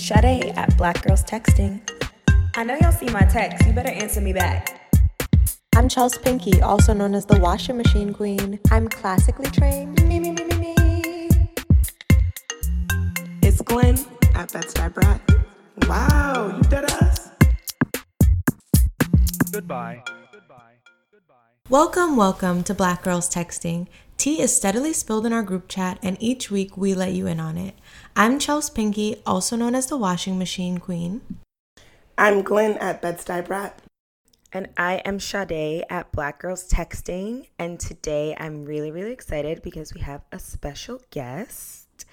Sade at Black Girls Texting. I know y'all see my text. You better answer me back. I'm Chels Pinky, also known as the washing machine queen. I'm classically trained. Me, me, me, me, me. It's Glenn at Bed-Stuy Brat. Wow, you did us. Goodbye. Goodbye. Goodbye. Welcome, welcome to Black Girls Texting. Tea is steadily spilled in our group chat, and each week we let you in on it. I'm Chels Pinky, also known as the washing machine queen. I'm Glenn at Bed-Stuy Brat. And I am Sade at Black Girls Texting. And today I'm really, really excited because we have a special guest.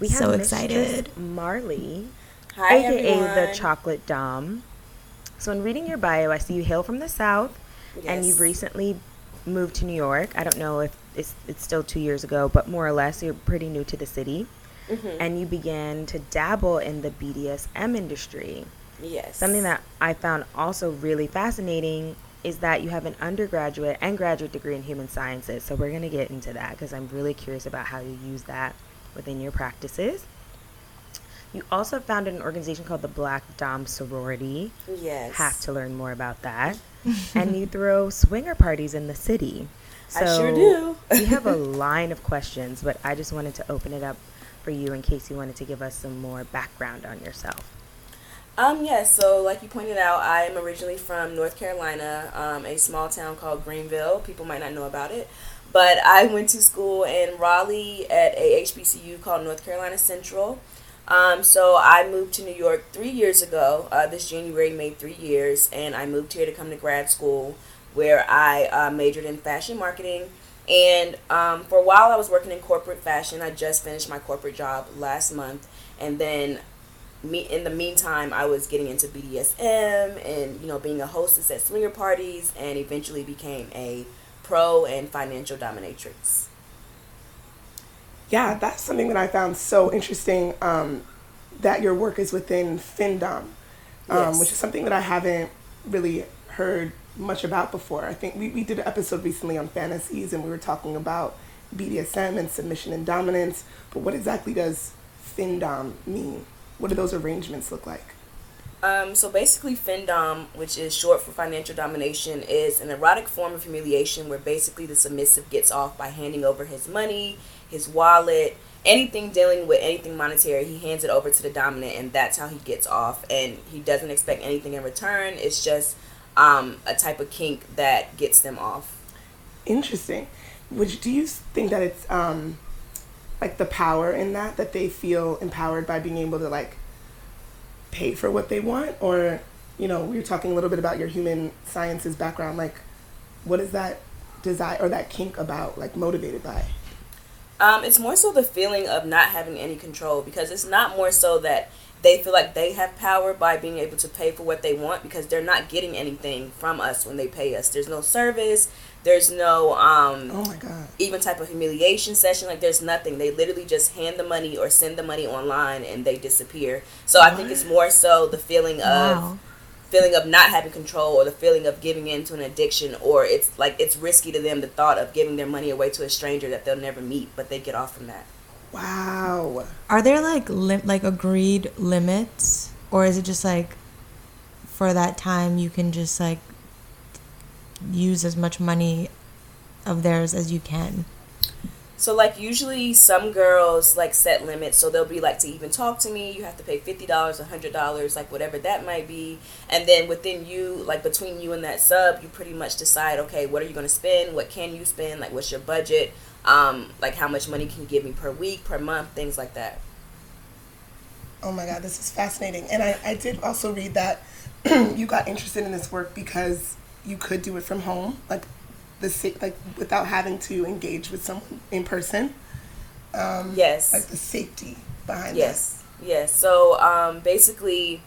We So have Mistress excited. Marley, Hi, aka everyone. the Chocolate Dom. So, in reading your bio, I see you hail from the South and you've recently moved to New York. I don't know if it's, it's still two years ago, but more or less, you're pretty new to the city. Mm-hmm. And you began to dabble in the BDSM industry. Yes. Something that I found also really fascinating is that you have an undergraduate and graduate degree in human sciences. So we're going to get into that because I'm really curious about how you use that within your practices. You also founded an organization called the Black Dom Sorority. Yes. Have to learn more about that. And you throw swinger parties in the city. I sure do. we have a line of questions, but I just wanted to open it up for you in case you wanted to give us some more background on yourself. Um, yes, so like you pointed out, I am originally from North Carolina, um, a small town called Greenville. People might not know about it. But I went to school in Raleigh at a HBCU called North Carolina Central. Um, so I moved to New York three years ago. Uh, this January made three years, and I moved here to come to grad school where I uh, majored in fashion marketing. And um, for a while, I was working in corporate fashion. I just finished my corporate job last month, and then me in the meantime I was getting into BDSM and you know being a hostess at swinger parties and eventually became a pro and financial dominatrix. Yeah, that's something that I found so interesting um, that your work is within FinDom, um, Yes. which is something that I haven't really heard much about before. I think we, we did an episode recently on fantasies and we were talking about BDSM and submission and dominance, but what exactly does FinDom mean? What do those arrangements look like? Um, so basically, FinDom, which is short for financial domination, is an erotic form of humiliation where basically the submissive gets off by handing over his money, his wallet, anything dealing with anything monetary. He hands it over to the dominant, and that's how he gets off. And he doesn't expect anything in return. It's just um, a type of kink that gets them off. Interesting. Which do you think that it's um, like the power in that that they feel empowered by being able to like pay for what they want, or you know, we were talking a little bit about your human sciences background. Like, what is that desire or that kink about? Like, motivated by? Um, it's more so the feeling of not having any control because it's not more so that they feel like they have power by being able to pay for what they want because they're not getting anything from us when they pay us. There's no service. There's no um, Oh my god. even type of humiliation session. Like there's nothing. They literally just hand the money or send the money online and they disappear. So I think it's more so the feeling of Wow. Feeling of not having control or the feeling of giving in to an addiction or it's like it's risky to them the thought of giving their money away to a stranger that they'll never meet but they get off from that Wow. Are there like lim- like agreed limits, or is it just like for that time you can just like use as much money of theirs as you can? So like usually some girls like set limits. So they'll be like to even talk to me you have to pay $50 $100 like whatever that might be. And then within you like between you and that sub you pretty much decide okay what are you going to spend? What can you spend? Like what's your budget? Um like how much money can you give me per week per month things like that. Oh my god, this is fascinating. And I, I did also read that you got interested in this work because you could do it from home, like the like without having to engage with someone in person. Um, yes Like the safety behind Yes, yes. So um, basically,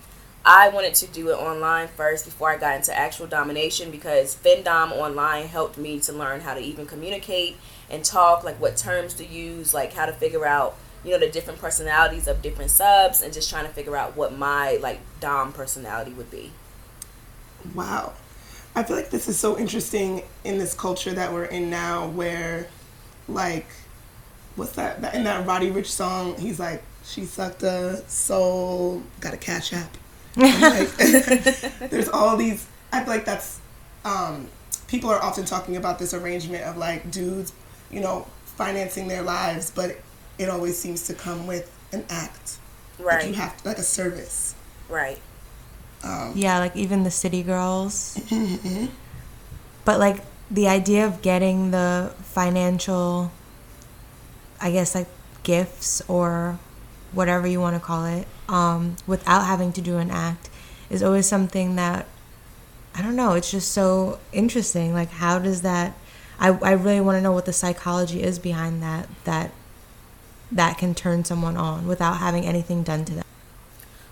I wanted to do it online first before I got into actual domination because FinDom online helped me to learn how to even communicate and talk, like what terms to use, like how to figure out, you know, the different personalities of different subs, and just trying to figure out what my like dom personality would be. Wow. I feel like this is so interesting in this culture that we're in now where like what's that, that in that Roddy Ricch song? He's like, she sucked a soul, got a cash app. like, there's all these. I feel like that's. Um, people are often talking about this arrangement of like dudes, you know, financing their lives, but it always seems to come with an act. Right. Like you have like a service. Right. Um, Yeah, like even the city girls. But like the idea of getting the financial, I guess like gifts or whatever you want to call it, um, without having to do an act, is always something that I don't know. It's just so interesting. Like, how does that? I I really want to know what the psychology is behind that. That that can turn someone on without having anything done to them.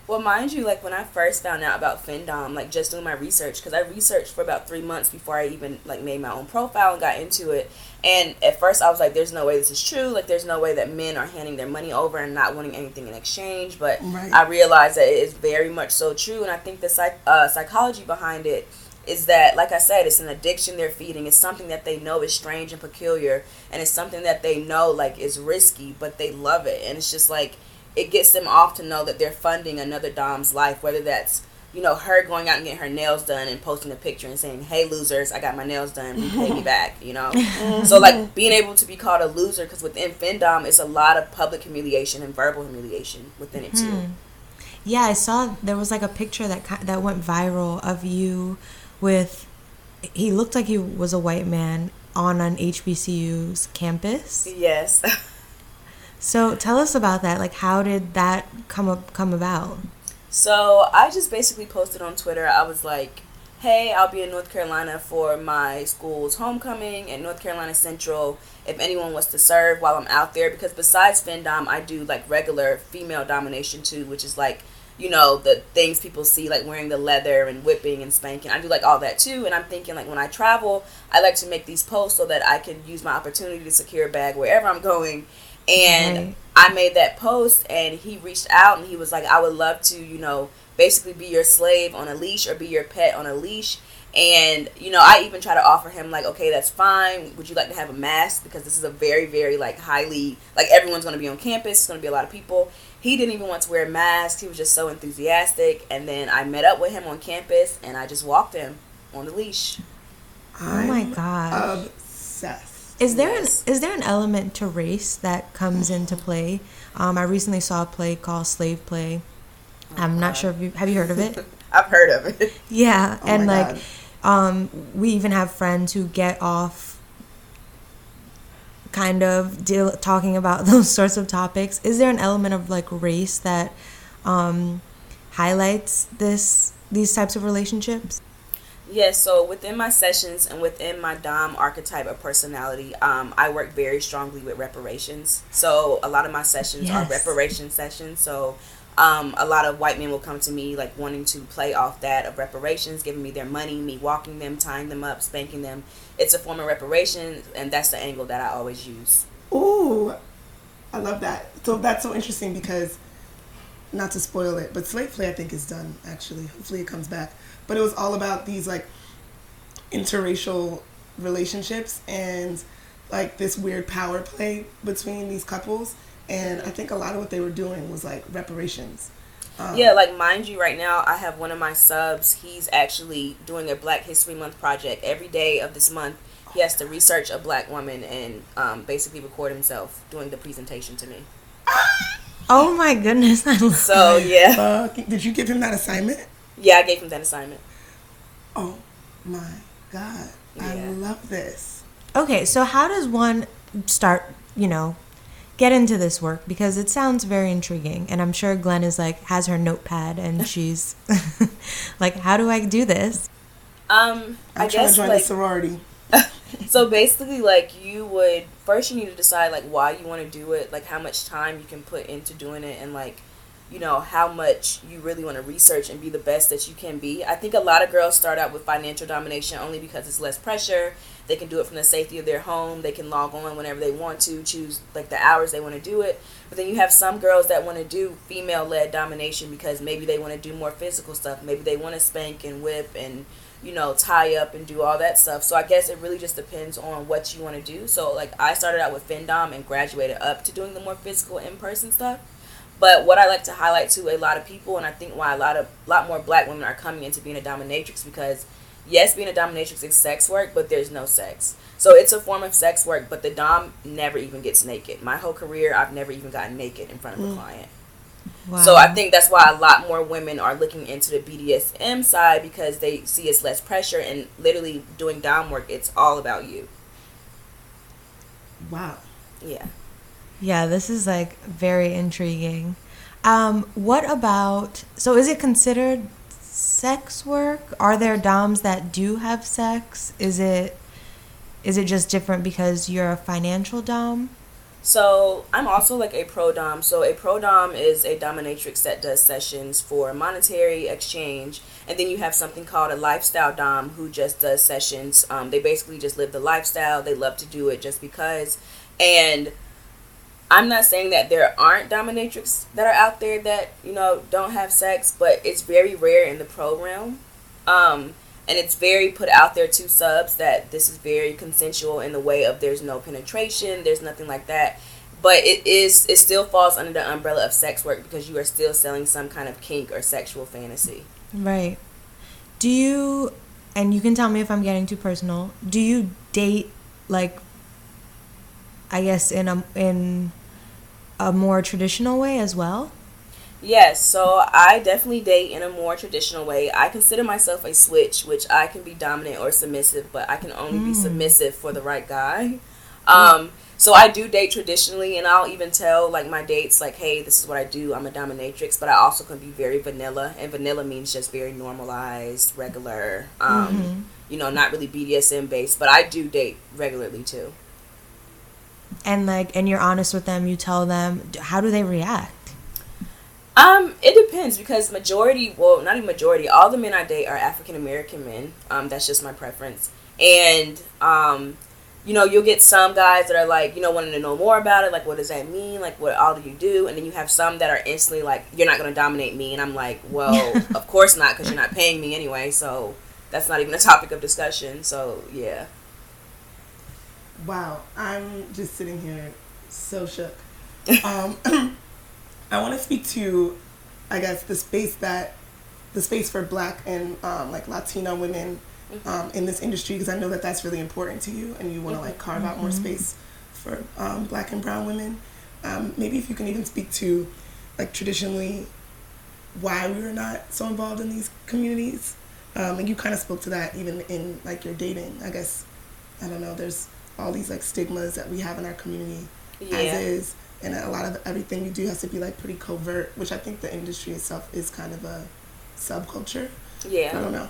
Well, mind you, like when I first found out about Findom, like just doing my research, because I researched for about three months before I even like made my own profile and got into it. And at first, I was like, "There's no way this is true. Like, there's no way that men are handing their money over and not wanting anything in exchange." But Right. I realized that it is very much so true, and I think the psych- uh, psychology behind it is that, like I said, it's an addiction they're feeding. It's something that they know is strange and peculiar, and it's something that they know like is risky, but they love it, and it's just like it gets them off to know that they're funding another dom's life, whether that's you know her going out and getting her nails done and posting a picture and saying, "Hey losers, I got my nails done, Pay me back," you know. so like being able to be called a loser because within Findom, it's a lot of public humiliation and verbal humiliation within it too. Hmm. Yeah, I saw there was like a picture that that went viral of you with he looked like he was a white man on an HBCU's campus. Yes. So tell us about that. Like how did that come up come about? So I just basically posted on Twitter. I was like, "Hey, I'll be in North Carolina for my school's homecoming at North Carolina Central. If anyone wants to serve while I'm out there, because besides Findom, I do like regular female domination too, which is like, you know, the things people see like wearing the leather and whipping and spanking. I do like all that too. And I'm thinking like when I travel, I like to make these posts so that I can use my opportunity to secure a bag wherever I'm going. And Right. I made that post and he reached out and he was like, I would love to, you know, basically be your slave on a leash or be your pet on a leash. And, you know, I even try to offer him, like, okay, that's fine. Would you like to have a mask? Because this is a very, very, like, highly, like, everyone's going to be on campus. It's going to be a lot of people. He didn't even want to wear a mask. He was just so enthusiastic. And then I met up with him on campus and I just walked him on the leash. Oh my I'm. Obsessed. Is there Yes. an is there an element to race that comes into play? Um, I recently saw a play called Slave Play. I'm not sure if you have you heard of it. I've heard of it. Yeah, Oh and like, um, we even have friends who get off, kind of deal talking about those sorts of topics. Is there an element of like race that um, highlights this these types of relationships? Yes, so within my sessions and within my Dom archetype of personality, um, I work very strongly with reparations. So a lot of my sessions are Yes. reparation sessions. So um, a lot of white men will come to me like wanting to play off that of reparations, giving me their money, me walking them, tying them up, spanking them. It's a form of reparations, and that's the angle that I always use. Ooh, I love that. So that's so interesting because, not to spoil it, but Slave Play I think is done actually. Hopefully it comes back. But it was all about these like interracial relationships and like this weird power play between these couples. And I think a lot of what they were doing was like reparations. Um, Yeah, like mind you, right now I have one of my subs. He's actually doing a Black History Month project. Every day of this month, he has to research a black woman and um, basically record himself doing the presentation to me. Oh my goodness! I love So yeah, Fuck, did you give him that assignment? Yeah, I gave him that assignment. Oh my god. I love this. Okay, so how does one start, you know, get into this work? Because it sounds very intriguing. And I'm sure Glenn is like, has her notepad and she's like, how do I do this? Um, I'm I trying guess to join like the sorority. so basically like you would first you need to decide like why you want to do it, like how much time you can put into doing it, and like you know how much you really want to research and be the best that you can be. I think a lot of girls start out with financial domination only because it's less pressure. They can do it from the safety of their home. They can log on whenever they want to, choose like the hours they want to do it. But then you have some girls that want to do female led domination because maybe they want to do more physical stuff. Maybe they want to spank and whip and you know, tie up and do all that stuff. So I guess it really just depends on what you want to do. So like I started out with FinDom and graduated up to doing the more physical in person stuff. But what I like to highlight to a lot of people, and I think why a lot of lot more black women are coming into being a dominatrix because yes, being a dominatrix is sex work, but there's no sex. So it's a form of sex work, but the dom never even gets naked. My whole career, I've never even gotten naked in front of a mm. client. Wow. So I think that's why a lot more women are looking into the BDSM side because they see it's less pressure and literally doing dom work. It's all about you. Wow. Yeah. Yeah, this is like very intriguing. Um, what about so is it considered sex work? Are there DOMs that do have sex? Is it is it just different because you're a financial DOM? So I'm also like a pro dom. So a pro dom is a dominatrix that does sessions for monetary exchange, and then you have something called a lifestyle dom who just does sessions. Um, they basically just live the lifestyle. They love to do it just because. And I'm not saying that there aren't dominatrix that are out there that you know don't have sex, but it's very rare in the pro realm. Um, and it's very put out there to subs that this is very consensual in the way of there's no penetration, there's nothing like that. But it is it still falls under the umbrella of sex work because you are still selling some kind of kink or sexual fantasy. Right. Do you and you can tell me if I'm getting too personal. Do you date like I guess in a in a more traditional way as well? Yes, so I definitely date in a more traditional way. I consider myself a switch, which I can be dominant or submissive, but I can only be submissive for the right guy. Um, so I do date traditionally, and I'll even tell like my dates, like, hey, this is what I do. I'm a dominatrix, but I also can be very vanilla, and vanilla means just very normalized, regular. Um, You know, not really BDSM based, but I do date regularly too. And like and you're honest with them, you tell them how do they react? Um, it depends because majority, well, not even majority, all the men I date are African American men. Um, that's just my preference. And um, you know, you'll get some guys that are like, you know, wanting to know more about it, like what does that mean? Like what all do you do? And then you have some that are instantly like, you're not gonna dominate me, and I'm like, well, of course not, because you're not paying me anyway. So that's not even a topic of discussion. So yeah. Wow, I'm just sitting here so shook. Um, I want to speak to, I guess, the space that, the space for Black and um, like Latino women um, in this industry because I know that that's really important to you and you want to like carve out more space for um, Black and Brown women. Um, maybe if you can even speak to, like traditionally, why we were not so involved in these communities, um, and you kind of spoke to that even in like your dating. I guess I don't know. There's all these like stigmas that we have in our community Yeah. as is, and a lot of everything we do has to be like pretty covert, which I think the industry itself is kind of a subculture. Yeah. I don't know.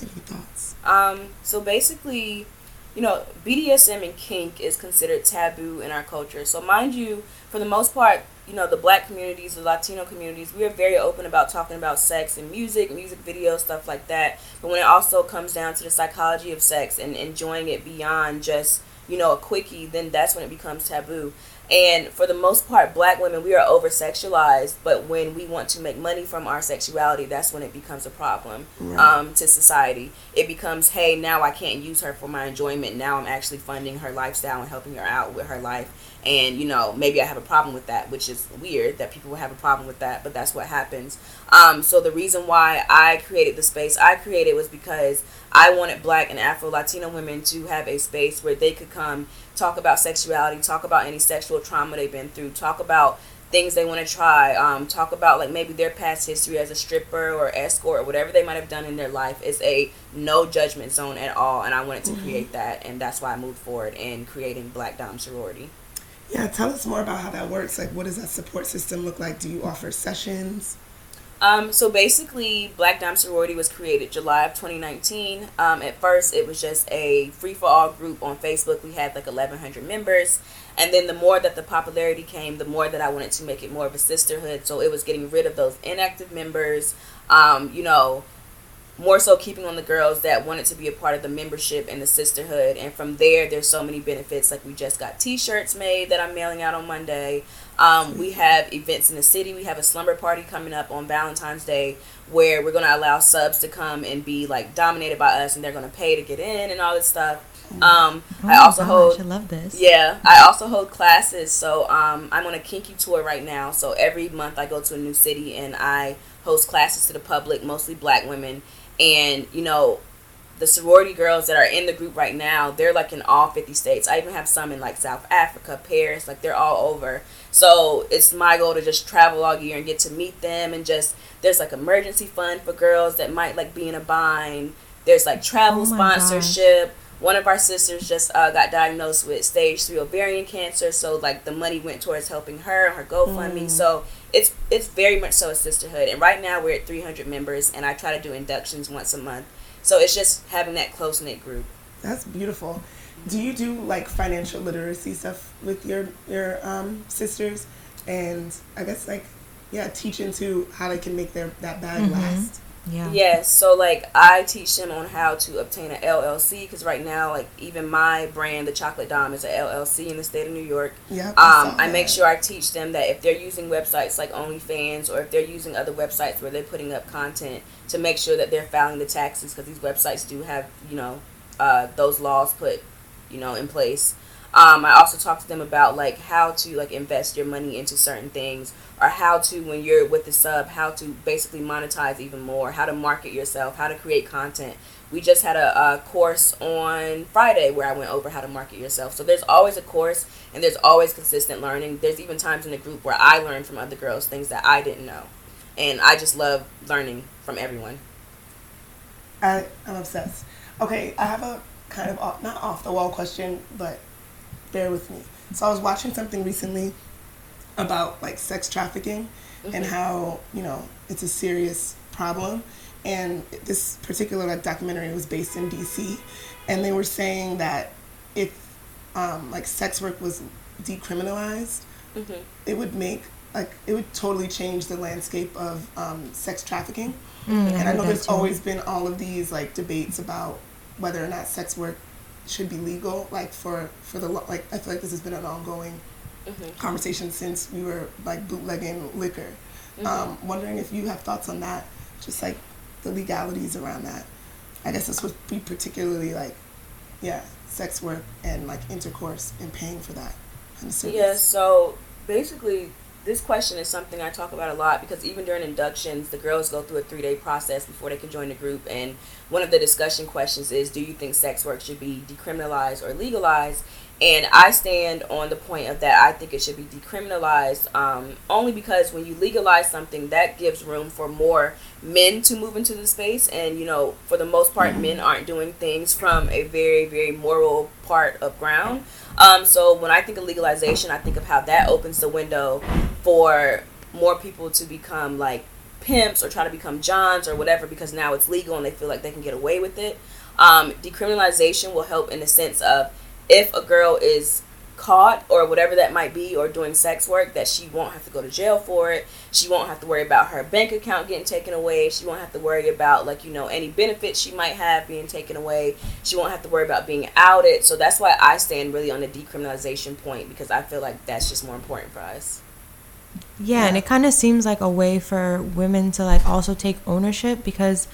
Any thoughts? Um, so basically, you know, BDSM and kink is considered taboo in our culture. So mind you, for the most part, you know, the black communities, the Latino communities, we are very open about talking about sex and music, music videos, stuff like that. But when it also comes down to the psychology of sex and enjoying it beyond just, you know, a quickie, then that's when it becomes taboo. And for the most part, black women, we are over sexualized, but when we want to make money from our sexuality, that's when it becomes a problem Right. um, to society. It becomes, hey, now I can't use her for my enjoyment. Now I'm actually funding her lifestyle and helping her out with her life. And, you know, maybe I have a problem with that, which is weird that people would have a problem with that, but that's what happens. Um, so the reason why I created the space I created was because I wanted black and Afro Latino women to have a space where they could come talk about sexuality, talk about any sexual trauma they've been through, talk about things they want to try, um, talk about like maybe their past history as a stripper or escort or whatever they might have done in their life. It's a no judgment zone at all, and I wanted to create that, and that's why I moved forward in creating Black Dom Sorority. Yeah, tell us more about how that works. Like, what does that support system look like? Do you offer sessions? Um, so basically, Black Dom Sorority was created July of 2019. Um, at first, it was just a free for all group on Facebook. We had like 1,100 members. And then the more that the popularity came, the more that I wanted to make it more of a sisterhood. So it was getting rid of those inactive members. Um, you know, more so keeping on the girls that wanted to be a part of the membership and the sisterhood. And from there, there's so many benefits. Like we just got T-shirts made that I'm mailing out on Monday. Um, we have events in the city. We have a slumber party coming up on Valentine's Day where we're going to allow subs to come and be like dominated by us, and they're going to pay to get in and all this stuff. Um, Oh I also gosh, hold I love this. yeah, I also hold classes. So um, I'm on a kinky tour right now. So every month I go to a new city and I host classes to the public, mostly black women. And, you know, the sorority girls that are in the group right now, they're like in all 50 states. I even have some in like South Africa, Paris, like they're all over. So it's my goal to just travel all year and get to meet them and just, there's like emergency fund for girls that might like be in a bind. There's like travel Oh my gosh. sponsorship one of our sisters just uh, got diagnosed with stage three ovarian cancer so like the money went towards helping her and her gofundme so it's it's very much so a sisterhood and right now we're at 300 members and i try to do inductions once a month so it's just having that close-knit group That's beautiful. Do you do like financial literacy stuff with your your um, sisters, and I guess like yeah, teaching to how they can make their that bag Mhm. last. Yeah. Yes, so like I teach them on how to obtain an LLC because right now, like even my brand, the Chocolate Dom, is an LLC in the state of New York. Yeah. Um, I make sure I teach them that if they're using websites like OnlyFans or if they're using other websites where they're putting up content, to make sure that they're filing the taxes because these websites do have you know uh, those laws put you know in place. Um, I also talk to them about like how to like invest your money into certain things or how to when you're with the sub how to basically monetize even more how to market yourself how to create content. We just had a, a course on friday where i went over how to market yourself. So there's always a course and there's always consistent learning. There's even times in the group where i learn from other girls things that i didn't know. And i just love learning from everyone. I, I'm obsessed. Okay, I have a kind of off, not off the wall question, but bear with me. So I was watching something recently about like sex trafficking and how you know it's a serious problem. And this particular like documentary was based in D.C. and they were saying that if um, like sex work was decriminalized, mm-hmm. it would make like it would totally change the landscape of um, sex trafficking. Mm, And I heard know there's always been all of these like debates about whether or not sex work should be legal. Like for for the like, I feel like this has been an ongoing Mm-hmm. conversation since we were like bootlegging liquor. Um, wondering if you have thoughts on that, just like the legalities around that. I guess this would be particularly like, yeah, sex work and like intercourse and paying for that kind of service. Yeah, so basically, this question is something I talk about a lot because even during inductions, the girls go through a three day process before they can join the group. And one of the discussion questions is Do you think sex work should be decriminalized or legalized? And I stand on the point of that I think it should be decriminalized um, only because when you legalize something, that gives room for more men to move into the space. And, you know, for the most part, men aren't doing things from a very, very moral part of ground. Um, so when I think of legalization, I think of how that opens the window for more people to become like pimps or try to become johns or whatever because now it's legal and they feel like they can get away with it. Um, decriminalization will help in the sense of if a girl is caught or whatever that might be or doing sex work that she won't have to go to jail for it. She won't have to worry about her bank account getting taken away. She won't have to worry about like you know any benefits she might have being taken away. She won't have to worry about being outed. So that's why i stand really on the decriminalization point because i feel like that's just more important for us. Yeah, and it kind of seems like a way for women to like also take ownership because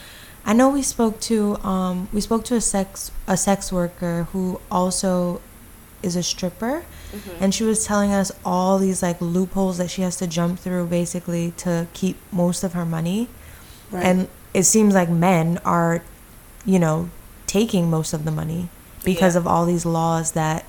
I know we spoke to um we spoke to a sex a sex worker who also is a stripper and she was telling us all these like loopholes that she has to jump through basically to keep most of her money. Right. And it seems like men are you know taking most of the money because Yeah. of all these laws that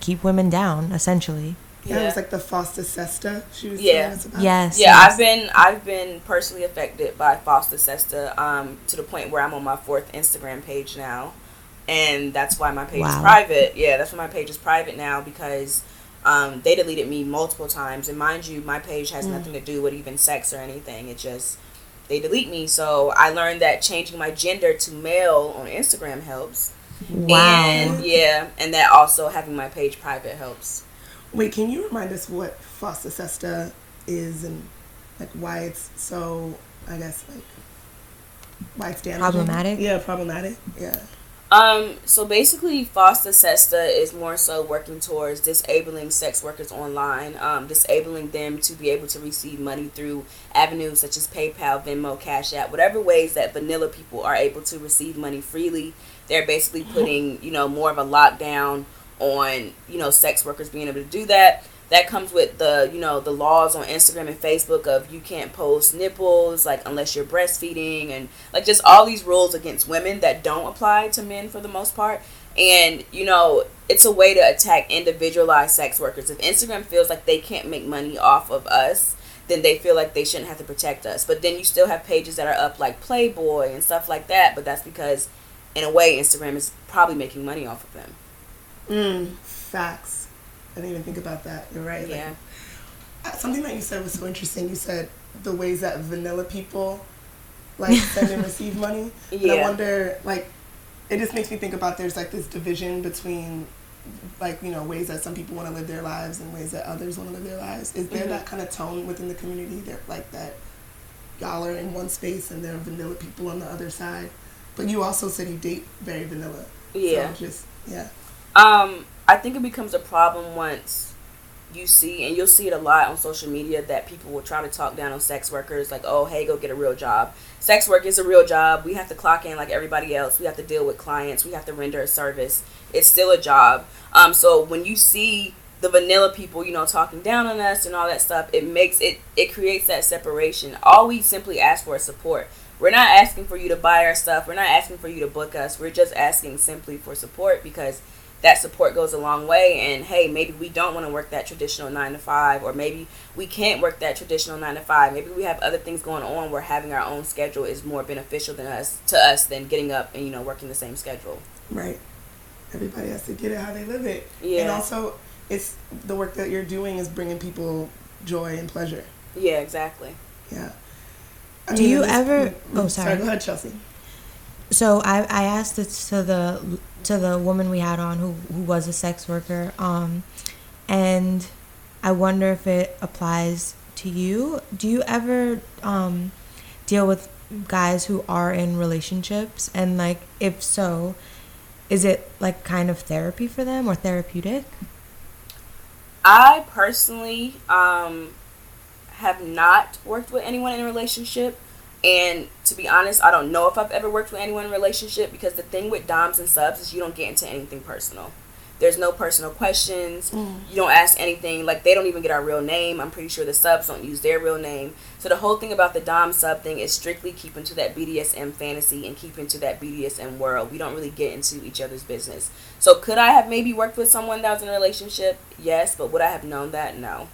keep women down essentially. Yeah, it was like the FOSTA SESTA she was Yeah. telling us about. Yes. Yeah, yes. I've been I've been personally affected by FOSTA SESTA um, to the point where I'm on my fourth Instagram page now, and that's why my page is private. Yeah, that's why my page is private now because um, they deleted me multiple times, and mind you, my page has nothing to do with even sex or anything. It just they delete me. So I learned that changing my gender to male on Instagram helps. Wow. And yeah, and that also having my page private helps. Wait, can you remind us what FOSTA SESTA is and like why it's so, I guess, like Life damaging. Problematic? Yeah, problematic. Yeah. Um, so basically, FOSTA SESTA is more so working towards disabling sex workers online, um, disabling them to be able to receive money through avenues such as PayPal, Venmo, Cash App, whatever ways that vanilla people are able to receive money freely. They're basically putting, you know, more of a lockdown on, you know, sex workers being able to do that. That comes with the you know the laws on Instagram and Facebook of you can't post nipples like unless you're breastfeeding and like just all these rules against women that don't apply to men for the most part. And you know it's a way to attack individualized sex workers. If Instagram feels like they can't make money off of us then they feel like they shouldn't have to protect us. But then you still have pages that are up like Playboy and stuff like that but that's because in a way Instagram is probably making money off of them Mm, facts. I didn't even think about that. You're right. Yeah uh, something that you said was so interesting. You said the ways that vanilla people like send and receive money. And I wonder, like, it just makes me think about there's like this division between, like, you know, ways that some people want to live their lives and ways that others want to live their lives. Is there Mhm. that kind of tone within the community that, like, that y'all are in one space and there are vanilla people on the other side? But you also said you date very vanilla. yeah So just, yeah. Um, I think it becomes a problem once you see, and you'll see it a lot on social media, that people will try to talk down on sex workers, like, oh, hey, go get a real job. Sex work is a real job. We have to clock in like everybody else. We have to deal with clients. We have to render a service. It's still a job. Um, so when you see the vanilla people, you know, talking down on us and all that stuff, it makes it, it creates that separation. All we simply ask for is support. We're not asking for you to buy our stuff. We're not asking for you to book us. We're just asking simply for support because that support goes a long way and hey maybe we don't want to work that traditional nine to five or maybe we can't work that traditional nine to five maybe we have other things going on where having our own schedule is more beneficial than us to us than getting up and you know working the same schedule Right. Everybody has to get it how they live it. Yeah. And also, it's the work that you're doing is bringing people joy and pleasure. yeah exactly Yeah. I Do you and ever- mm, oh, Sorry, sorry. go ahead, Chelsea. So I, I asked this to the to the woman we had on who, who was a sex worker, um, and I wonder if it applies to you. Do you ever um, deal with guys who are in relationships, and like if so, is it like kind of therapy for them or therapeutic? i personally um have not worked with anyone in a relationship and to be honest i don't know if i've ever worked with anyone in a relationship because the thing with doms and subs is you don't get into anything personal. There's no personal questions. Mm. You don't ask anything. Like they don't even get our real name. I'm pretty sure the subs don't use their real name. So the whole thing about the dom sub thing is strictly keeping to that bdsm fantasy and keeping to that bdsm world. We don't really get into each other's business. So could i have maybe worked with someone that was in a relationship? Yes but would i have known that? No.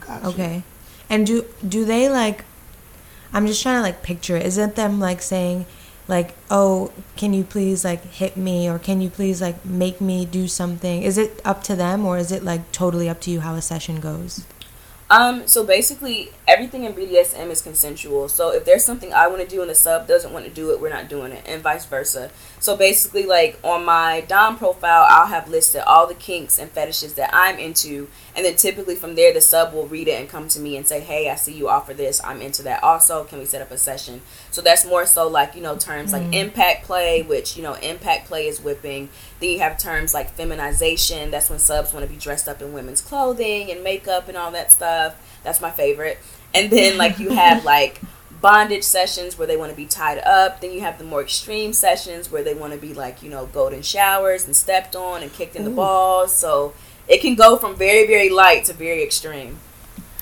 Gotcha. Okay. And do do they like I'm just trying to like picture it. Isn't them like saying like, "Oh, can you please like hit me or can you please like make me do something?" Is it up to them or is it like totally up to you how a session goes? Um, so basically, everything in BDSM is consensual. So if there's something I want to do and the sub doesn't want to do it, we're not doing it, and vice versa. So basically, like on my Dom profile, I'll have listed all the kinks and fetishes that I'm into, and then typically from there, the sub will read it and come to me and say, "Hey, I see you offer this. I'm into that. Also, can we set up a session?" So that's more so like you know terms like mm-hmm. impact play, which you know impact play is whipping. Then you have terms like feminization. That's when subs want to be dressed up in women's clothing and makeup and all that stuff. That's my favorite. And then like you have like bondage sessions where they want to be tied up. Then you have the more extreme sessions where they want to be like, you know, golden showers and stepped on and kicked in the balls. So it can go from very, very light to very extreme.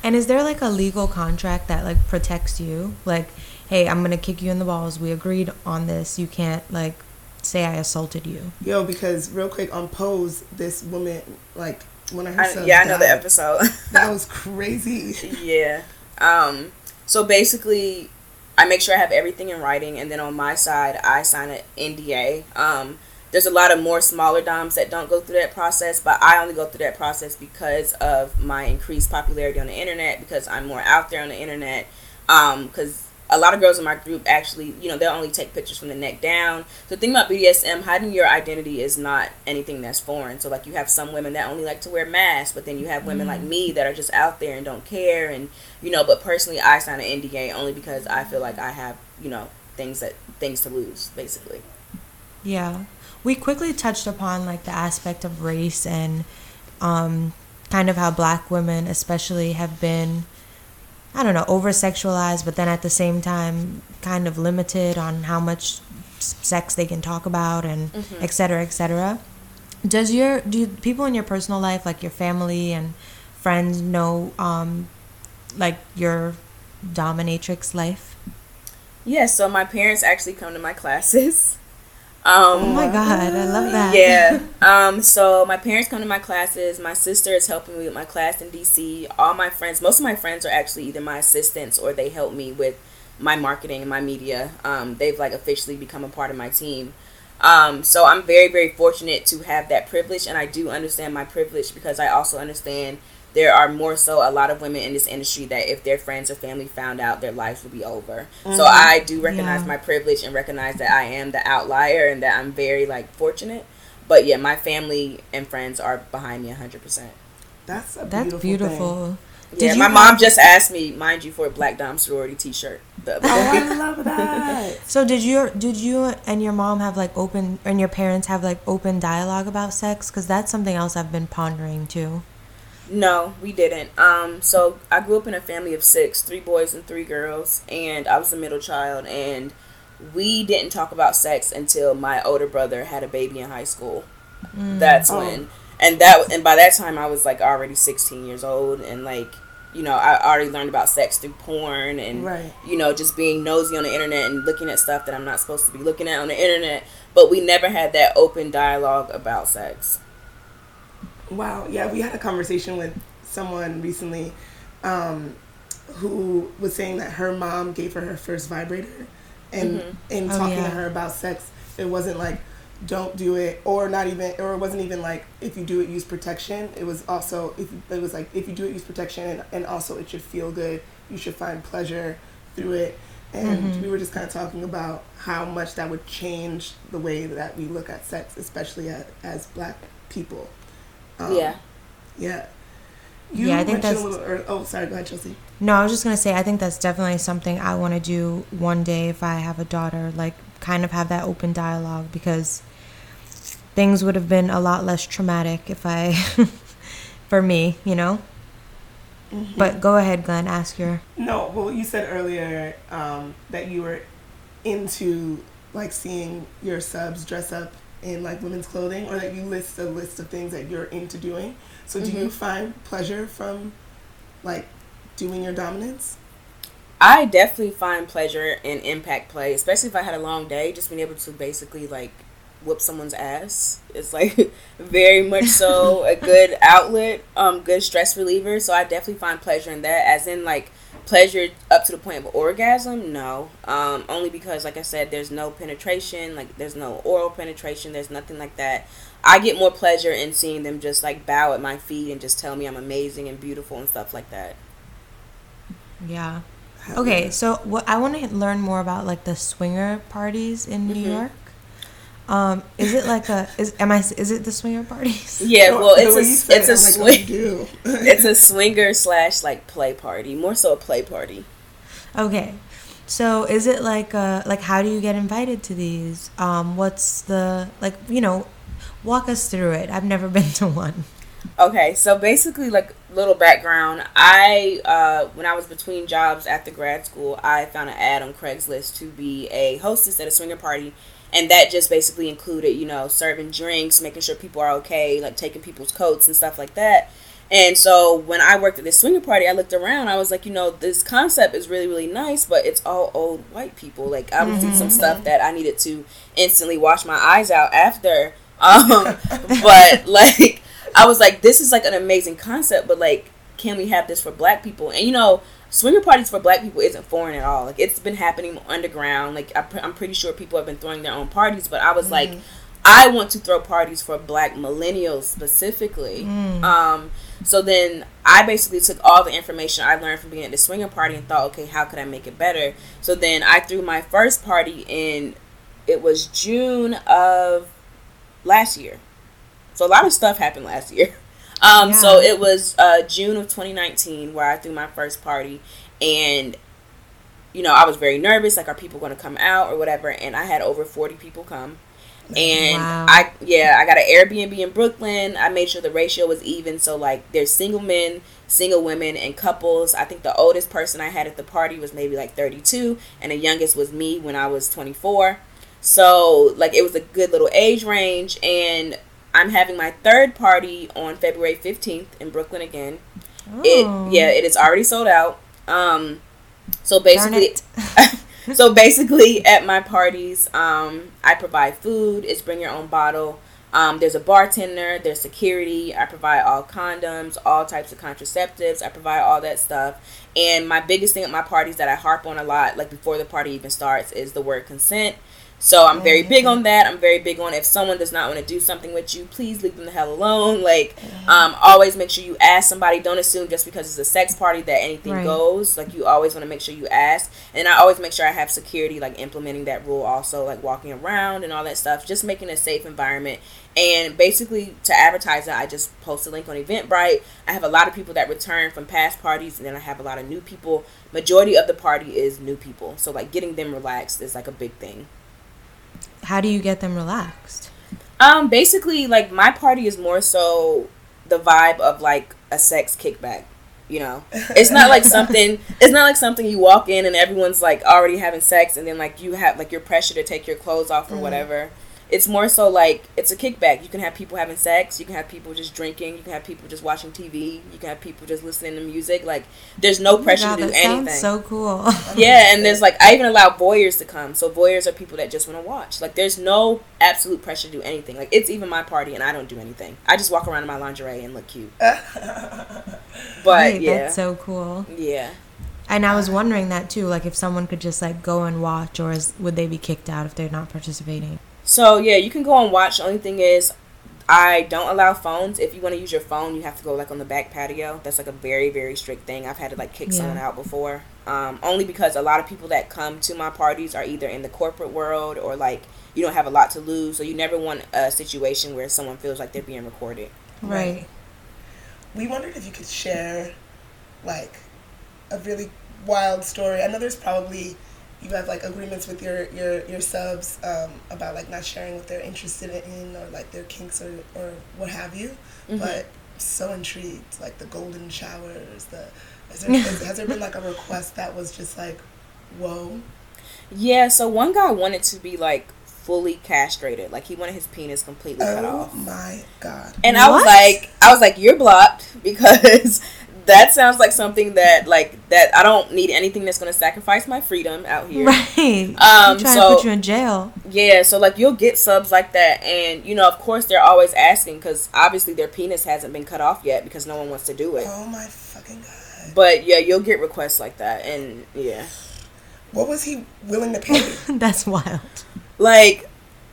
And is there like a legal contract that like protects you? Like, "Hey, I'm going to kick you in the balls. We agreed on this. You can't like say I assaulted you." Yo, because real quick on Pose, this woman, like, one of her I, subs yeah, I know the episode. That was crazy. yeah. Um, so basically, I make sure I have everything in writing, and then on my side, I sign an NDA. Um, there's a lot of more smaller DOMs that don't go through that process, but I only go through that process because of my increased popularity on the internet, because I'm more out there on the internet. Because a lot of girls in my group actually, you know, they'll only take pictures from the neck down. So the thing about BDSM, hiding your identity is not anything that's foreign. So like you have some women that only like to wear masks, but then you have women like me that are just out there and don't care. And you know, but personally, I sign an NDA only because I feel like I have, you know, things that things to lose, basically. Yeah. We quickly touched upon like the aspect of race and um, kind of how black women especially have been I don't know, over sexualized, but then at the same time kind of limited on how much sex they can talk about and Mhm. et cetera, et cetera. Does your do people in your personal life, like your family and friends, know um, like your dominatrix life? Yeah, so my parents actually come to my classes. Um, Oh my god, I love that. Yeah. Um, so my parents come to my classes. My sister is helping me with my class in DC. All my friends, most of my friends are actually either my assistants or they help me with my marketing and my media. Um, they've like officially become a part of my team. Um, so I'm very, very fortunate to have that privilege, and I do understand my privilege because I also understand there are more so a lot of women in this industry that if their friends or family found out, their lives would be over. So mm-hmm. I do recognize Yeah. my privilege and recognize that I am the outlier and that I'm very like fortunate. But yeah, my family and friends are behind me 100%. That's a That's beautiful. beautiful. thing. Did Yeah, you my have- mom just asked me, mind you, for a Black Dom sorority T-shirt. The other Oh. I love that. So did you did you and your mom have like open and your parents have like open dialogue about sex? Because that's something else I've been pondering too. No, we didn't. Um, so I grew up in a family of six, three boys and three girls, and I was the middle child, and we didn't talk about sex until my older brother had a baby in high school. That's Oh. when, and that, and by that time I was like already sixteen years old, and like, you know, I already learned about sex through porn and Right. you know, just being nosy on the internet and looking at stuff that I'm not supposed to be looking at on the internet. But we never had that open dialogue about sex. Wow. Yeah, we had a conversation with someone recently um, who was saying that her mom gave her her first vibrator, and Mhm. in Oh, talking yeah. to her about sex, it wasn't like don't do it or not even or it wasn't even like if you do it use protection it was also if it was like if you do it use protection and, and also it should feel good you should find pleasure through it and Mhm. we were just kind of talking about how much that would change the way that we look at sex especially as, as black people um, yeah. yeah. Yeah, I think that's- a little. Or, oh, sorry. Go ahead, Chelsea. No, I was just gonna say I think that's definitely something I want to do one day if I have a daughter. Like, kind of have that open dialogue because things would have been a lot less traumatic if I, for me, you know. But go ahead, Glenn. Ask your. No. Well, you said earlier um, that you were into like seeing your subs dress up in like women's clothing, or that you list a list of things that you're into doing. So, do you find pleasure from like doing your dominance? I definitely find pleasure in impact play, especially if I had a long day. Just being able to basically like whoop someone's ass is like very much so a good outlet, um, good stress reliever. So I definitely find pleasure in that. As in like pleasure up to the point of orgasm, no. Um, only because like I said, there's no penetration, like there's no oral penetration, there's nothing like that. I get more pleasure in seeing them just like bow at my feet and just tell me I'm amazing and beautiful and stuff like that. Yeah. Okay, so what I want to learn more about like the swinger parties in New Mhm. York. Um, is it like a is am I is it the swinger parties? Yeah, well, it's a you it's a it, I'm like, swing. It's a swinger slash like play party, more so a play party. Okay. So is it like uh like how do you get invited to these? Um what's the like you know walk us through it. I've never been to one. Okay, so basically, like little background, I uh, when I was between jobs after grad school, I found an ad on Craigslist to be a hostess at a swinger party, and that just basically included, you know, serving drinks, making sure people are okay, like taking people's coats and stuff like that. And so when I worked at this swinger party, I looked around. I was like, you know, this concept is really, really nice, but it's all old white people. Like I was doing some stuff that I needed to instantly wash my eyes out after. Um, but like I was like, this is like an amazing concept, but like, can we have this for black people? And you know, swinger parties for black people isn't foreign at all. Like it's been happening underground. Like I, I'm pretty sure people have been throwing their own parties, but I was like, I want to throw parties for black millennials specifically. Um, so then I basically took all the information I learned from being at the swinger party and thought, okay, how could I make it better? So then I threw my first party in. It was June of last year. So a lot of stuff happened last year. Um, so it was uh, June of 2019 where I threw my first party, and you know, I was very nervous. Like, are people going to come out or whatever? And I had over 40 people come. And Wow. I, yeah, I got an Airbnb in Brooklyn. I made sure the ratio was even. So, like, there's single men, single women, and couples. I think the oldest person I had at the party was maybe like 32, and the youngest was me when I was 24. So, like, it was a good little age range. And I'm having my third party on February 15th in Brooklyn again. Oh. It yeah, it is already sold out. Um, so basically, so basically at my parties, um, I provide food. It's bring your own bottle. Um, there's a bartender. There's security. I provide all condoms, all types of contraceptives. I provide all that stuff. And my biggest thing at my parties that I harp on a lot, like before the party even starts, is the word consent. So I'm very big on that. I'm very big on if someone does not want to do something with you, please leave them the hell alone. Like, um, always make sure you ask somebody. Don't assume just because it's a sex party that anything Right. goes. Like, you always want to make sure you ask. And I always make sure I have security, like implementing that rule also, like walking around and all that stuff. Just making a safe environment. And basically, to advertise it, I just post a link on Eventbrite. I have a lot of people that return from past parties, and then I have a lot of new people. Majority of the party is new people, so like getting them relaxed is like a big thing. How do you get them relaxed? Um, basically, like my party is more so the vibe of like a sex kickback. You know, it's not like something. It's not like something you walk in and everyone's like already having sex, and then like you have like your pressure to take your clothes off or whatever. It's more so like it's a kickback. You can have people having sex. You can have people just drinking. You can have people just watching TV. You can have people just listening to music. Like there's no oh pressure Wow, to do that anything. sounds so cool. Yeah, and there's like I even allow voyeurs to come. So voyeurs are people that just want to watch. Like there's no absolute pressure to do anything. Like it's even my party and I don't do anything. I just walk around in my lingerie and look cute. But Wait, yeah, that's so cool. yeah. And I was wondering that too, like if someone could just like go and watch, or is, would they be kicked out if they're not participating? So yeah, you can go and watch. The only thing is, I don't allow phones. If you want to use your phone, you have to go like on the back patio. That's like a very very strict thing. I've had to like kick Yeah. someone out before. Um, only because a lot of people that come to my parties are either in the corporate world or like you don't have a lot to lose. So you never want a situation where someone feels like they're being recorded. Right. We wondered if you could share, like, a really wild story. I know there's probably you have like agreements with your your your subs um, about like not sharing what they're interested in or like their kinks or or what have you. Mhm. But so intrigued, like the golden showers. The has there, has, has there been like a request that was just like, whoa? Yeah. So one guy wanted to be like fully castrated. Like he wanted his penis completely cut off. Oh off. my god! And I was like, I was like, you're blocked because that sounds like something that like that I don't need anything that's gonna sacrifice my freedom out here. Right. Um, I'm trying so- to put you in jail. Yeah, so like you'll get subs like that, and you know, of course, they're always asking because obviously their penis hasn't been cut off yet because no one wants to do it. Oh my fucking god! But yeah, you'll get requests like that, and yeah, What was he willing to pay? That's wild. like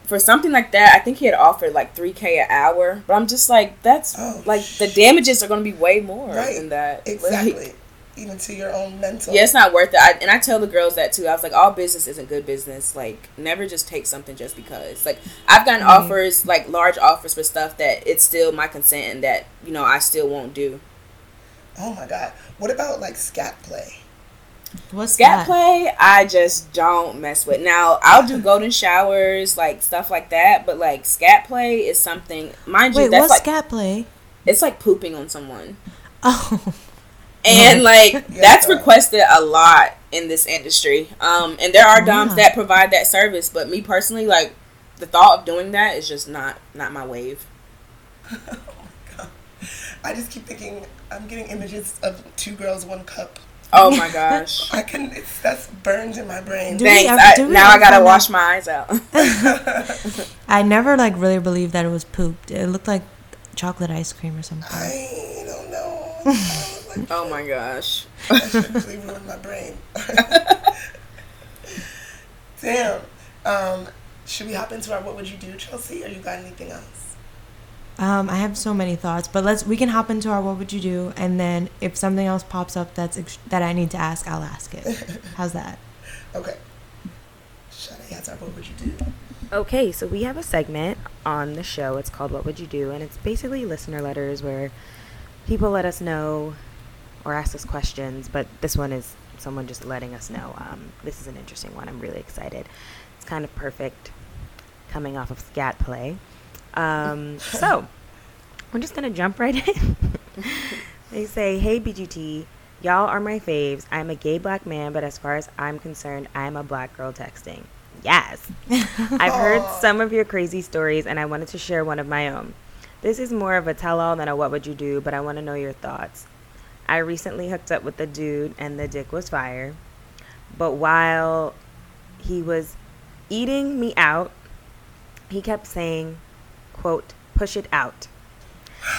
for something like that, I think he had offered like three k an hour, but I'm just like, that's Oh, like the damages are gonna be way more Right. than that. Like. Even to your own mental. Yeah, it's not worth it. I, and I tell the girls that too. I was like, all business isn't good business. Like, never just take something just because. Like, I've gotten Right. offers, like large offers for stuff that it's still my consent and that you know I still won't do. Oh my god. What about like scat play? What's Scat that? play, I just don't mess with. Now, I'll do golden showers, like stuff like that. But like scat play is something, mind you, Wait, that's what's like scat play? it's like pooping on someone. Oh, and like Yeah. that's requested a lot in this industry um and there are doms Yeah. that provide that service but me personally like the thought of doing that is just not not my wave oh my god. I just keep thinking I'm getting images of two girls, one cup. Oh my gosh I can it's that's burned in my brain. Do thanks ever- I, do now i gotta wash out- my eyes out I never like really believed that it was pooped. It looked like chocolate ice cream or something. I don't know. I like, oh my gosh that should really ruin my brain. Damn. Um, should we hop into our what would you do, Chelsea, or you got anything else? Um, I have so many thoughts, but let's we can hop into our what would you do, and then if something else pops up that's ex- that I need to ask, I'll ask it. How's that? Okay. Shade has our what would you do? Okay, so we have a segment on the show. It's called What Would You Do? And it's basically listener letters where people let us know or ask us questions, but this one is someone just letting us know um, this is an interesting one. I'm really excited. It's kind of perfect coming off of scat play. Um, so we're just gonna jump right in. they say, "Hey BGT, y'all are my faves. I'm a gay black man, but as far as I'm concerned, I am a black girl texting." Yes, I've heard some of your crazy stories, and I wanted to share one of my own. This is more of a tell-all than a "What would you do," but I want to know your thoughts. I recently hooked up with a dude, and the dick was fire. But while he was eating me out, he kept saying, quote, push it out.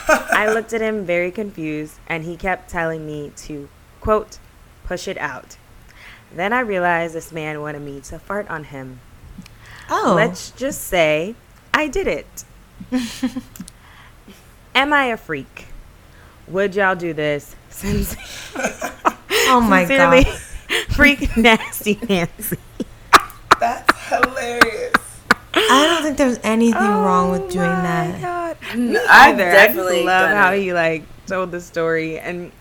I looked at him very confused, and he kept telling me to, quote, push it out. Then I realized this man wanted me to fart on him. Oh, Let's just say I did it. Am I a freak? Would y'all do this? Since oh my Sincerely, god. freak nasty Nancy. That's hilarious. I don't think there's anything oh wrong with doing Oh my that. God. I've either. definitely I just love how it. he like told the story, and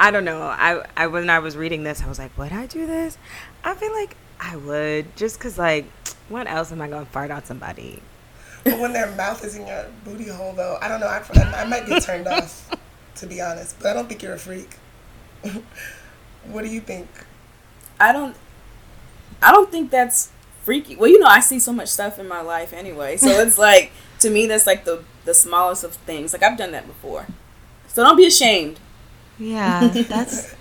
I don't know. I, I when I was reading this, I was like, would I do this? I feel like I would, just cause like, what else am I gonna fart on somebody? But when their mouth is in your booty hole, though, I don't know. I, I might get turned off, to be honest. But I don't think you're a freak. what do you think? I don't. I don't think that's freaky. Well, you know, I see so much stuff in my life anyway, so it's like to me that's like the the smallest of things. Like I've done that before, so don't be ashamed. Yeah, that's.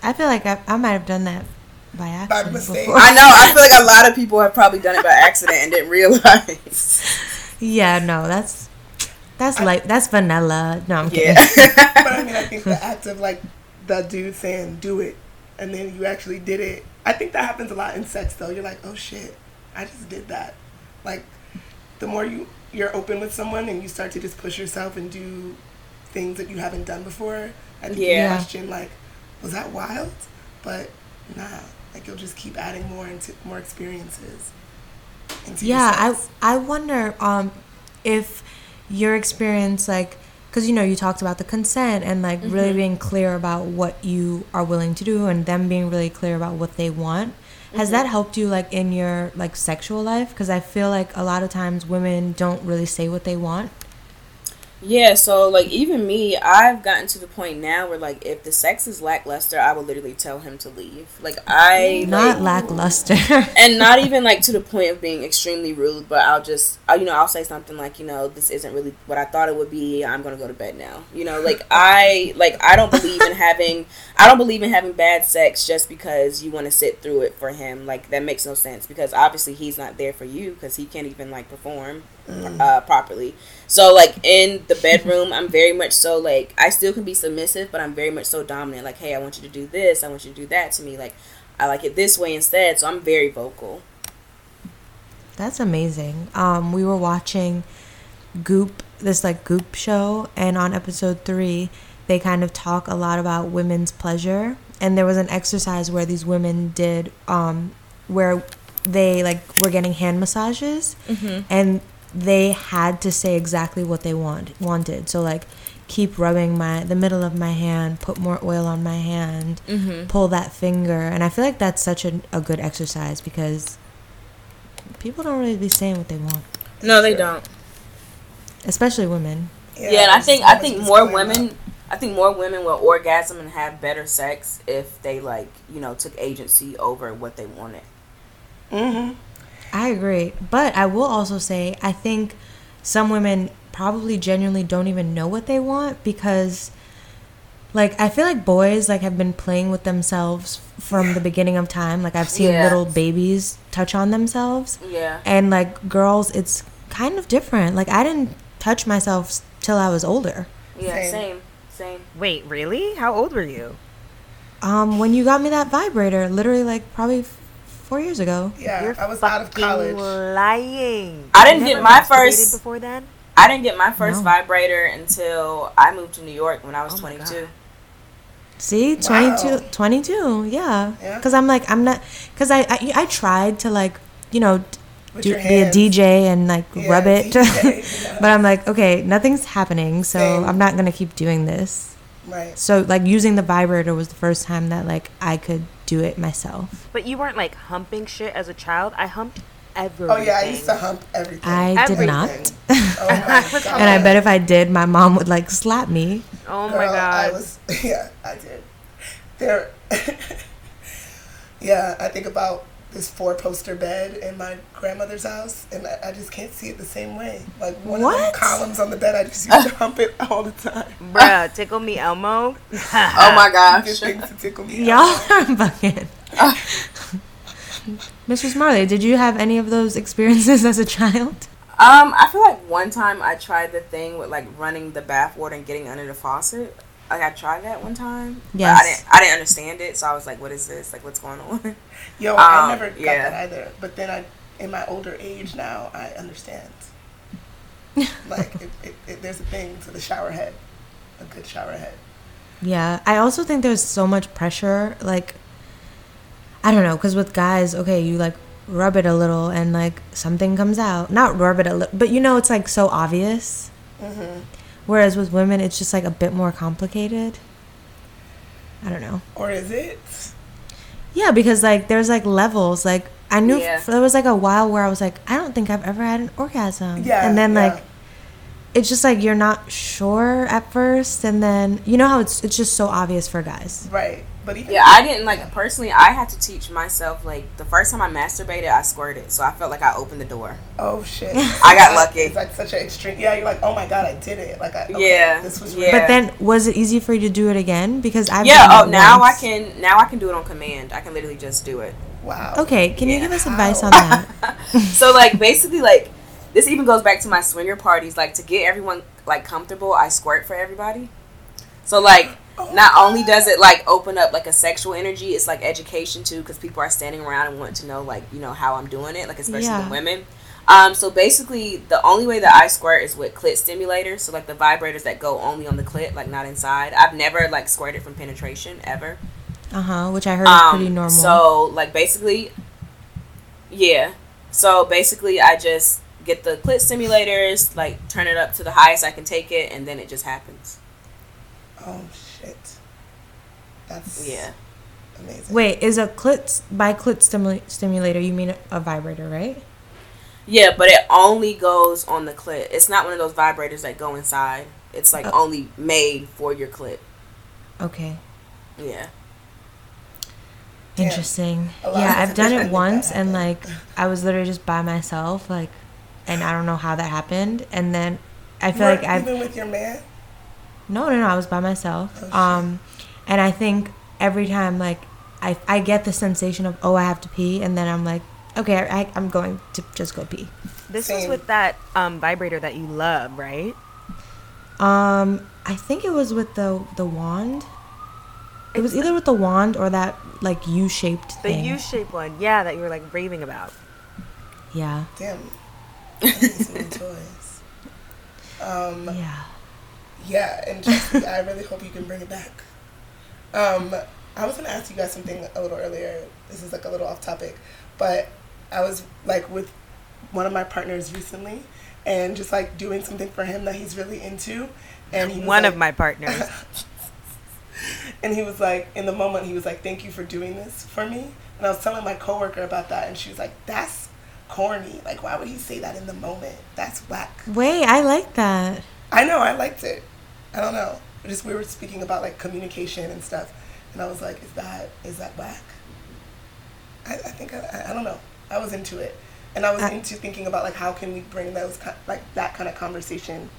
I feel like I, I might have done that by accident mistake. before. I know. I feel like a lot of people have probably done it by accident and didn't realize. Yeah, no, that's that's like that's vanilla. No, I'm kidding. Yeah. But I mean, I think the act of like the dude saying "do it" and then you actually did it. I think that happens a lot in sex, though. You're like, "Oh shit, I just did that." Like, the more you you're open with someone and you start to just push yourself and do things that you haven't done before, I think Yeah. you question like, "Was that wild?" But nah, like you'll just keep adding more into more experiences. Into Yeah, I. I wonder um if your experience like because you know you talked about the consent and like really being clear about what you are willing to do and them being really clear about what they want has mm-hmm. that helped you like in your like sexual life? Because i feel like a lot of times women don't really say what they want Yeah, so like even me, I've gotten to the point now where like if the sex is lackluster, I will literally tell him to leave. Like I not like, lackluster and not even like to the point of being extremely rude, but I'll just I, you know I'll say something like you know this isn't really what I thought it would be. I'm gonna go to bed now. You know, like I like I don't believe in having I don't believe in having bad sex just because you want to sit through it for him. Like that makes no sense because obviously he's not there for you because he can't even like perform uh, properly. So like in the bedroom, I'm very much so like I still can be submissive, but I'm very much so dominant. Like, hey, I want you to do this. I want you to do that to me. Like, I like it this way instead. So I'm very vocal. That's amazing. Um, we were watching Goop, this like Goop show, and on episode three, they kind of talk a lot about women's pleasure. And there was an exercise where these women did, um, where they like were getting hand massages, and they had to say exactly what they want wanted. So like, keep rubbing my the middle of my hand, put more oil on my hand, pull that finger, and I feel like that's such a, a good exercise because people don't really be saying what they want, No, they don't. especially women. Yeah, and I think I think more women. about. I think more women will orgasm and have better sex if they like you know took agency over what they wanted. Mhm. I agree, but I will also say I think some women probably genuinely don't even know what they want because like I feel like boys like have been playing with themselves from the beginning of time. Like I've seen Yeah. little babies touch on themselves. Yeah. And like girls, it's kind of different. Like I didn't touch myself till I was older. Yeah. Same. Same. Same. Wait, really? How old were you? Um, when you got me that vibrator, literally like probably f- four years ago. Yeah, You're I was out of college. Lying. I didn't get my first- before then. I didn't get my first No. vibrator until I moved to New York when I was Oh 22. God. See, Wow. 22, 22, yeah. Yeah. Because I'm like, I'm not, because I, I, I tried to like, you know, do, be a. DJ and like Yeah, rub it. DJ, yeah. but I'm like, okay, nothing's happening, so Same. I'm not going to keep doing this. Right. So like using the vibrator was the first time that like I could do it myself. But you weren't like humping shit as a child. I humped everything. Oh yeah, I used to hump everything. I did not. Oh my god. And I bet if I did, my mom would like slap me. Oh Girl, my god. I was yeah, I did. There Yeah, I think about this four poster bed in my grandmother's house and I, I just can't see it the same way. Like one of the columns on the bed I just used to hump it all the time. Bruh, tickle me Elmo. Oh my Good gosh. things to tickle me. Y'all are fucking. Mr. Marley, did you have any of those experiences as a child? Um, I feel like one time I tried the thing with like running the bath water and getting under the faucet. Like I tried that one time. Yeah, I didn't. I didn't understand it, so I was like, "What is this? Like, what's going on?" Yo, I Um, never got yeah. that either. But then I, in my older age now, I understand. like, it, it, it, there's a thing to the shower head, a good shower head. Yeah, I also think there's so much pressure. Like, I don't know, because with guys, okay, you like rub it a little and like something comes out. Not rub it a little, but you know, it's like so obvious. hmm Whereas with women, it's just like a bit more complicated. I don't know. Or is it? Yeah, because like there's like levels. Like I knew Yeah. there was like a while where I was like, I don't think I've ever had an orgasm. Yeah. And then yeah. like it's just like you're not sure at first, and then you know how it's it's just so obvious for guys. Right. But even yeah, I didn't like personally. I had to teach myself. Like the first time I masturbated, I squirted, so I felt like I opened the door. Oh shit! I got lucky. It's like such an extreme. Yeah, you're like, oh my god, I did it. Like, I, okay, Yeah, this was yeah. real. But then was it easy for you to do it again? Because I've yeah. Oh, now once. I can. Now I can do it on command. I can literally just do it. wow. Okay, can you give us advice How? on that? so like basically like this even goes back to my swinger parties like to get everyone like comfortable i squirt for everybody so like not only does it like open up like a sexual energy it's like education too because people are standing around and want to know like you know how i'm doing it like especially Yeah. the women um, so basically the only way that i squirt is with clit stimulators so like the vibrators that go only on the clit like not inside i've never like squirted from penetration ever Uh huh. Which I heard is pretty normal. Um, so like basically, yeah. So basically, I just get the clit stimulators, like turn it up to the highest I can take it, and then it just happens. Oh shit. That's Yeah. amazing. Wait, is a clit by clit stimula- stimulator? You mean a, a vibrator, right? Yeah, but it only goes on the clit. It's not one of those vibrators that go inside. It's like Oh. only made for your clit. Okay. Yeah. Yeah. Interesting. A lot Yeah, I've done it once, and like I was literally just by myself, like, and I don't know how that happened. And then I You feel like weren't I've even with your man. No, no, no. I was by myself. Oh, um, and I think every time, like, I, I get the sensation of, oh, I have to pee, and then I'm like, okay, I, I'm going to just go pee. This was with that um, vibrator that you love, right? Um, I think it was with the the wand. It was either with the wand or that like U-shaped thing. The. U-shaped one, yeah, that you were like raving about. yeah, Damn. I need some toys. Um, yeah. Yeah, and Jesse, I really hope you can bring it back. Um, I was gonna ask you guys something a little earlier. This is like a little off topic, but I was like with one of my partners recently, and just like doing something for him that he's really into, and he was One of my partners. and he was like, in the moment, he was like, "Thank you for doing this for me." And I was telling my coworker about that, and she was like, "That's corny. Like, why would he say that in the moment? That's whack." Wait, I like that. I know, I liked it. I don't know. Just we were speaking about like communication and stuff, and I was like, "Is that is that whack?" I, I think I, I- I don't know. I was into it, and I was Uh, into thinking about like how can we bring those ki- like that kind of conversation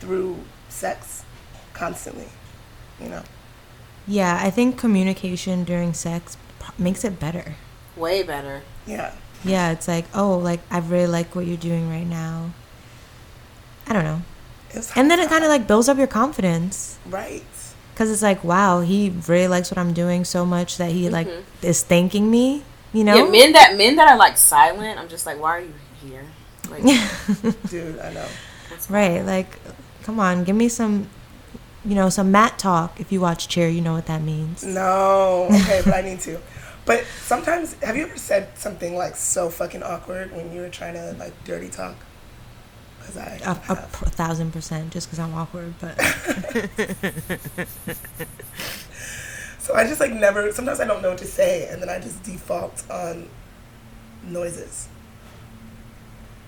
through sex constantly, you know. Yeah, I think communication during sex makes it better. Way better. Yeah. Yeah, it's like, oh, like I really like what you're doing right now. I don't know. It And then it kind of like builds up your confidence. right. Cause it's like, wow, he really likes what I'm doing so much that he like Mhm. is thanking me. You know? Yeah, men that men that are like silent. I'm just like, why are you here? Like, Dude, I know. right. Like, come on, give me some, you know, some mat talk. If you watch Cheer, you know what that means. No, okay, but I need to. But sometimes, have you ever said something like so fucking awkward when you were trying to like dirty talk? Because I A, a, thousand percent, just because I'm awkward. But So I just like never. Sometimes I don't know what to say, and then I just default on noises.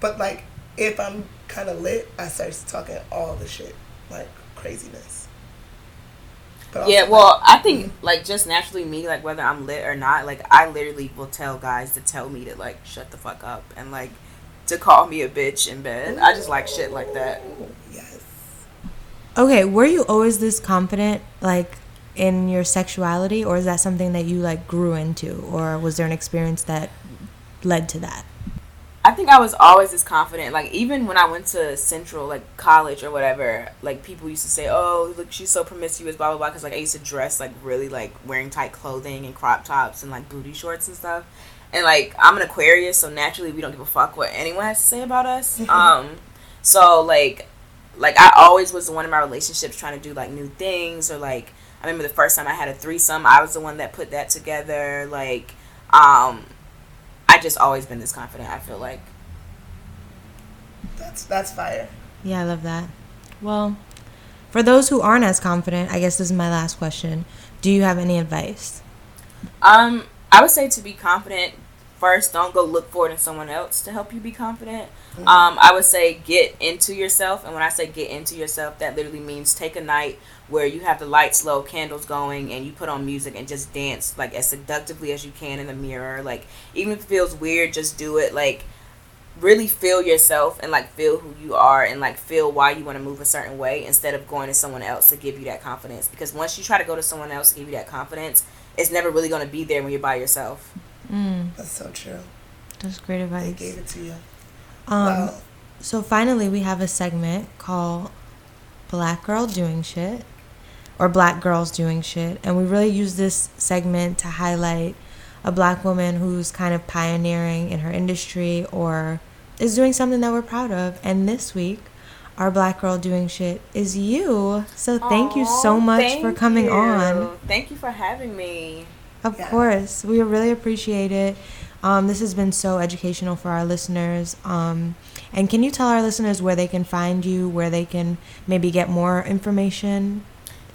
But like, if I'm kind of lit, I start talking all the shit, like craziness. But also, Yeah, like, well, I think mm. like just naturally me, like whether I'm lit or not, like I literally will tell guys to tell me to like shut the fuck up and like to call me a bitch in bed. I just like shit like that. yes. okay, were you always this confident, like in your sexuality, or is that something that you like grew into, or was there an experience that led to that? I think I was always this confident. Like even when I went to Central, like college or whatever, like people used to say, "Oh, look, she's so promiscuous," blah blah blah. Because like I used to dress like really like wearing tight clothing and crop tops and like booty shorts and stuff. And like I'm an Aquarius, so naturally we don't give a fuck what anyone has to say about us. um, so like, like I always was the one in my relationships trying to do like new things or like I remember the first time I had a threesome, I was the one that put that together. Like, um, I just always been this confident. I feel like. That's that's fire. Yeah, I love that. Well, for those who aren't as confident, I guess this is my last question. Do you have any advice? Um, I would say to be confident, first, don't go look for it in someone else to help you be confident. Um, I would say get into yourself, and when I say get into yourself, that literally means take a night where you have the lights low, candles going, and you put on music and just dance like as seductively as you can in the mirror. Like even if it feels weird, just do it. Like really feel yourself and like feel who you are and like feel why you want to move a certain way instead of going to someone else to give you that confidence because once you try to go to someone else to give you that confidence it's never really going to be there when you're by yourself Mm, That's so true. that's great They advice. gave it to you. Um, wow. So finally, we have a segment called Black Girl Doing Shit or Black Girls Doing Shit. And we really use this segment to highlight a black woman who's kind of pioneering in her industry or is doing something that we're proud of. And this week, our Black Girl Doing Shit is you. So thank you so much for coming you. on. thank you for having me Of Yeah. course, we really appreciate it. Um, this has been so educational for our listeners. Um, and can you tell our listeners where they can find you, where they can maybe get more information?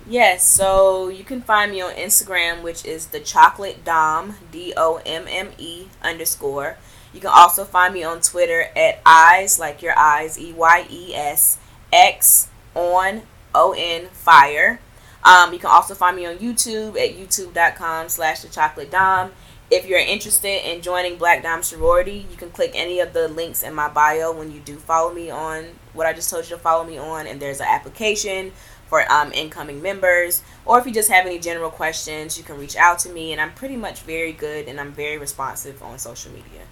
Yes, so you can find me on Instagram, which is the chocolate dom d o m m e underscore. You can also find me on Twitter at eyes like your eyes e y e s x on o n fire. Um, you can also find me on YouTube at youtube.com slash the chocolate dom. If you're interested in joining Black Dom Sorority, you can click any of the links in my bio when you do follow me on what I just told you to follow me on, and there's an application for um, incoming members. Or if you just have any general questions, you can reach out to me, and I'm pretty much very good and I'm very responsive on social media.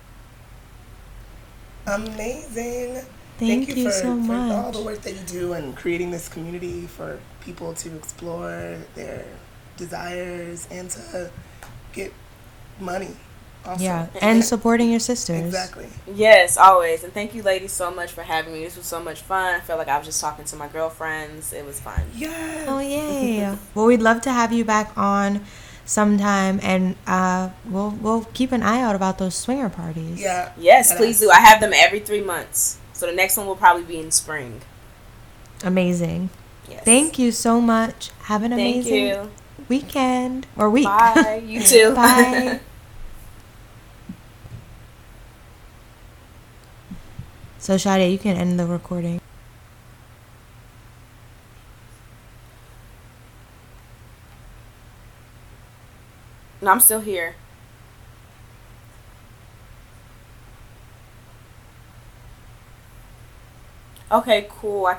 Amazing. Thank, you, for, so for all the work that you do and creating this community for people to explore their desires and to get money. Also. Yeah, and supporting your sisters. Exactly. Yes, always. And thank you, ladies, so much for having me. This was so much fun. I felt like I was just talking to my girlfriends. It was fun. Yes. Oh yay! well, we'd love to have you back on sometime, and uh, we'll we'll keep an eye out about those swinger parties. Yeah. Yes, Yes. please do. I have them every three months. So the next one will probably be in spring. Amazing. Yes. Thank you so much. Have an Thank amazing you. weekend or week. Bye. You too. Bye. So, Shadia, you can end the recording. No, I'm still here. Okay, cool. I